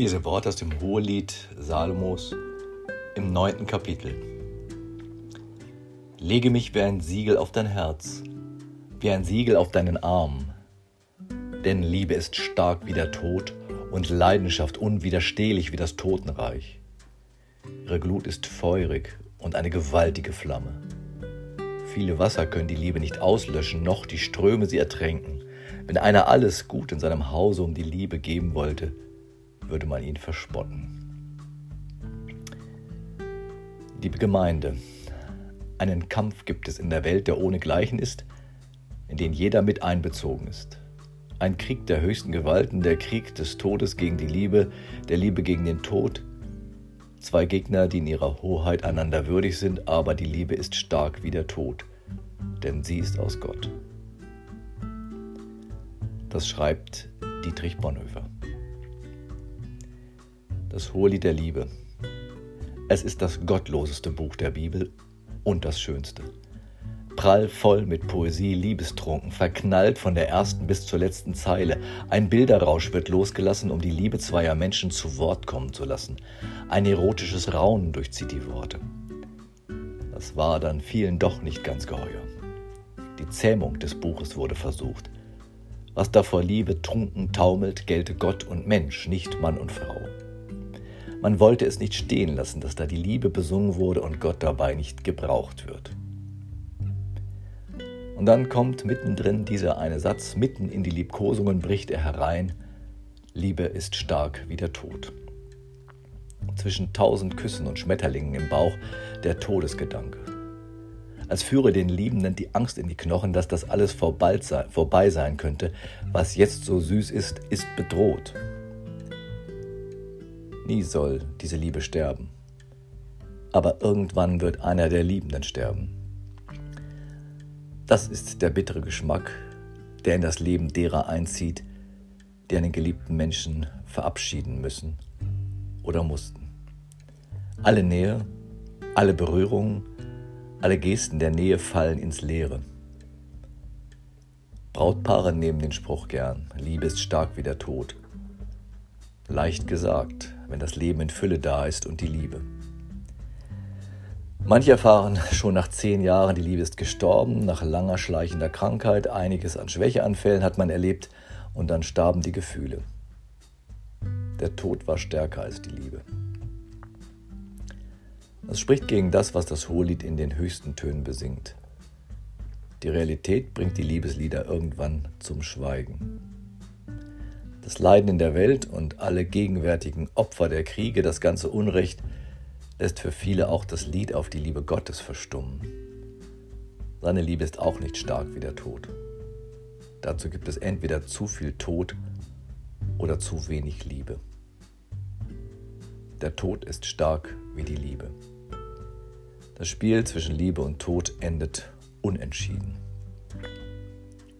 lese Wort aus dem Hohelied Salomos im neunten Kapitel. Lege mich wie ein Siegel auf dein Herz, wie ein Siegel auf deinen Arm. Denn Liebe ist stark wie der Tod und Leidenschaft unwiderstehlich wie das Totenreich. Ihre Glut ist feurig und eine gewaltige Flamme. Viele Wasser können die Liebe nicht auslöschen, noch die Ströme sie ertränken. Wenn einer alles Gut in seinem Hause um die Liebe geben wollte, würde man ihn verspotten. Liebe Gemeinde, einen Kampf gibt es in der Welt, der ohnegleichen ist, in den jeder mit einbezogen ist. Ein Krieg der höchsten Gewalten, der Krieg des Todes gegen die Liebe, der Liebe gegen den Tod. Zwei Gegner, die in ihrer Hoheit einander würdig sind, aber die Liebe ist stark wie der Tod, denn sie ist aus Gott. Das schreibt Dietrich Bonhoeffer. Das Hohelied der Liebe. Es ist das gottloseste Buch der Bibel und das schönste. Prall voll mit Poesie, liebestrunken, verknallt von der ersten bis zur letzten Zeile. Ein Bilderrausch wird losgelassen, um die Liebe zweier Menschen zu Wort kommen zu lassen. Ein erotisches Raunen durchzieht die Worte. Das war dann vielen doch nicht ganz geheuer. Die Zähmung des Buches wurde versucht. Was da vor Liebe trunken taumelt, gelte Gott und Mensch, nicht Mann und Frau. Man wollte es nicht stehen lassen, dass da die Liebe besungen wurde und Gott dabei nicht gebraucht wird. Und dann kommt mittendrin dieser eine Satz, mitten in die Liebkosungen bricht er herein, Liebe ist stark wie der Tod. Zwischen tausend Küssen und Schmetterlingen im Bauch der Todesgedanke. Als führe den Liebenden die Angst in die Knochen, dass das alles vorbei sein könnte. Was jetzt so süß ist, ist bedroht. Nie soll diese Liebe sterben. Aber irgendwann wird einer der Liebenden sterben. Das ist der bittere Geschmack, der in das Leben derer einzieht, die einen geliebten Menschen verabschieden müssen oder mussten. Alle Nähe, alle Berührungen, alle Gesten der Nähe fallen ins Leere. Brautpaare nehmen den Spruch gern, Liebe ist stark wie der Tod. Leicht gesagt, wenn das Leben in Fülle da ist und die Liebe. Manche erfahren schon nach zehn Jahren, die Liebe ist gestorben, nach langer schleichender Krankheit, einiges an Schwächeanfällen hat man erlebt und dann starben die Gefühle. Der Tod war stärker als die Liebe. Das spricht gegen das, was das Hohelied in den höchsten Tönen besingt. Die Realität bringt die Liebeslieder irgendwann zum Schweigen. Das Leiden in der Welt und alle gegenwärtigen Opfer der Kriege, das ganze Unrecht, lässt für viele auch das Lied auf die Liebe Gottes verstummen. Seine Liebe ist auch nicht stark wie der Tod. Dazu gibt es entweder zu viel Tod oder zu wenig Liebe. Der Tod ist stark wie die Liebe. Das Spiel zwischen Liebe und Tod endet unentschieden.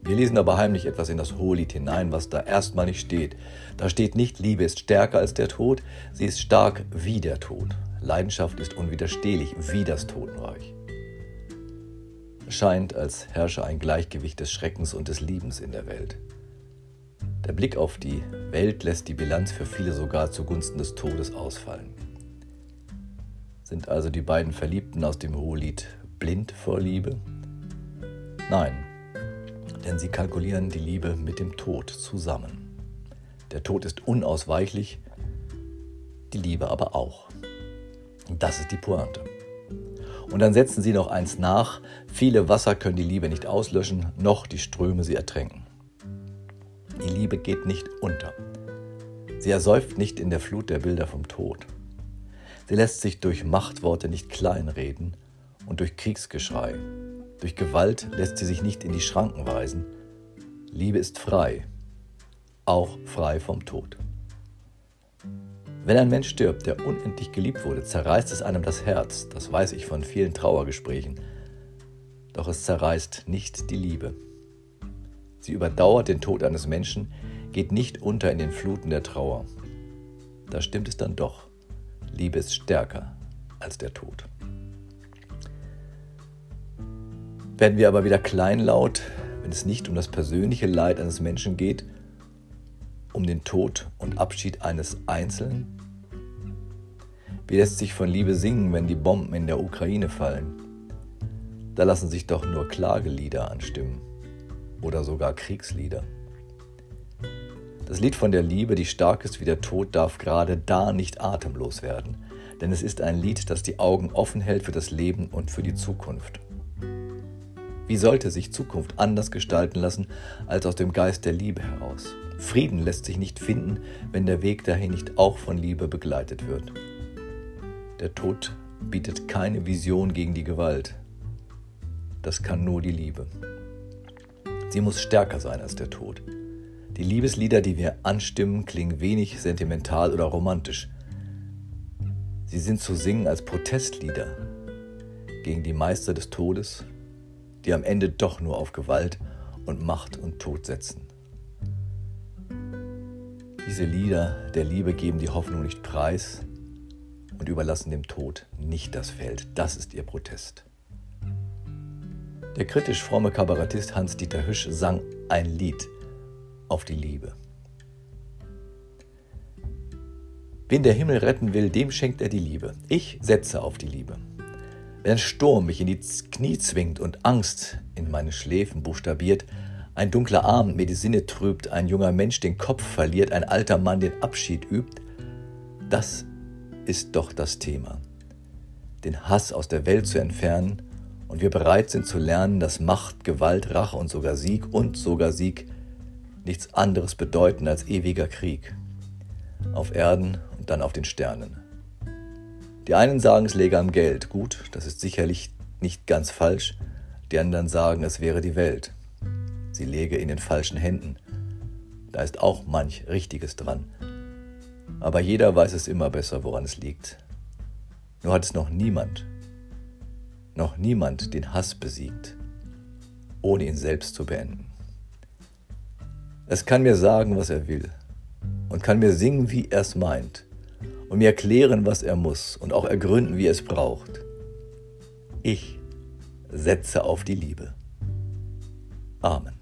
Wir lesen aber heimlich etwas in das Hohelied hinein, was da erstmal nicht steht. Da steht nicht, Liebe ist stärker als der Tod, sie ist stark wie der Tod. Leidenschaft ist unwiderstehlich wie das Totenreich. Scheint, als herrsche ein Gleichgewicht des Schreckens und des Liebens in der Welt. Der Blick auf die Welt lässt die Bilanz für viele sogar zugunsten des Todes ausfallen. Sind also die beiden Verliebten aus dem Hohelied blind vor Liebe? Nein, denn sie kalkulieren die Liebe mit dem Tod zusammen. Der Tod ist unausweichlich, die Liebe aber auch. Und das ist die Pointe. Und dann setzen sie noch eins nach, viele Wasser können die Liebe nicht auslöschen, noch die Ströme sie ertränken. Die Liebe geht nicht unter. Sie ersäuft nicht in der Flut der Bilder vom Tod. Sie lässt sich durch Machtworte nicht kleinreden und durch Kriegsgeschrei durch Gewalt lässt sie sich nicht in die Schranken weisen. Liebe ist frei, auch frei vom Tod. Wenn ein Mensch stirbt, der unendlich geliebt wurde, zerreißt es einem das Herz, das weiß ich von vielen Trauergesprächen. Doch es zerreißt nicht die Liebe. Sie überdauert den Tod eines Menschen, geht nicht unter in den Fluten der Trauer. Da stimmt es dann doch. Liebe ist stärker als der Tod. Werden wir aber wieder kleinlaut, wenn es nicht um das persönliche Leid eines Menschen geht, um den Tod und Abschied eines Einzelnen? Wie lässt sich von Liebe singen, wenn die Bomben in der Ukraine fallen? Da lassen sich doch nur Klagelieder anstimmen oder sogar Kriegslieder. Das Lied von der Liebe, die stark ist wie der Tod, darf gerade da nicht atemlos werden, denn es ist ein Lied, das die Augen offen hält für das Leben und für die Zukunft. Wie sollte sich Zukunft anders gestalten lassen als aus dem Geist der Liebe heraus? Frieden lässt sich nicht finden, wenn der Weg dahin nicht auch von Liebe begleitet wird. Der Tod bietet keine Vision gegen die Gewalt. Das kann nur die Liebe. Sie muss stärker sein als der Tod. Die Liebeslieder, die wir anstimmen, klingen wenig sentimental oder romantisch. Sie sind zu singen als Protestlieder gegen die Meister des Todes, die am Ende doch nur auf Gewalt und Macht und Tod setzen. Diese Lieder der Liebe geben die Hoffnung nicht preis, und überlassen dem Tod nicht das Feld. Das ist ihr Protest. Der kritisch fromme Kabarettist Hans-Dieter Hüsch sang ein Lied auf die Liebe. Wen der Himmel retten will, dem schenkt er die Liebe. Ich setze auf die Liebe. Wenn ein Sturm mich in die Knie zwingt und Angst in meine Schläfen buchstabiert, ein dunkler Abend mir die Sinne trübt, ein junger Mensch den Kopf verliert, ein alter Mann den Abschied übt, das ist doch das Thema. Den Hass aus der Welt zu entfernen und wir bereit sind zu lernen, dass Macht, Gewalt, Rache und sogar Sieg und sogar Sieg nichts anderes bedeuten als ewiger Krieg. Auf Erden und dann auf den Sternen. Die einen sagen, es läge am Geld. Gut, das ist sicherlich nicht ganz falsch. Die anderen sagen, es wäre die Welt. Sie läge in den falschen Händen. Da ist auch manch Richtiges dran. Aber jeder weiß es immer besser, woran es liegt. Nur hat es noch niemand, noch niemand den Hass besiegt, ohne ihn selbst zu beenden. Es kann mir sagen, was er will und kann mir singen, wie er es meint und mir erklären, was er muss und auch ergründen, wie er es braucht. Ich setze auf die Liebe. Amen.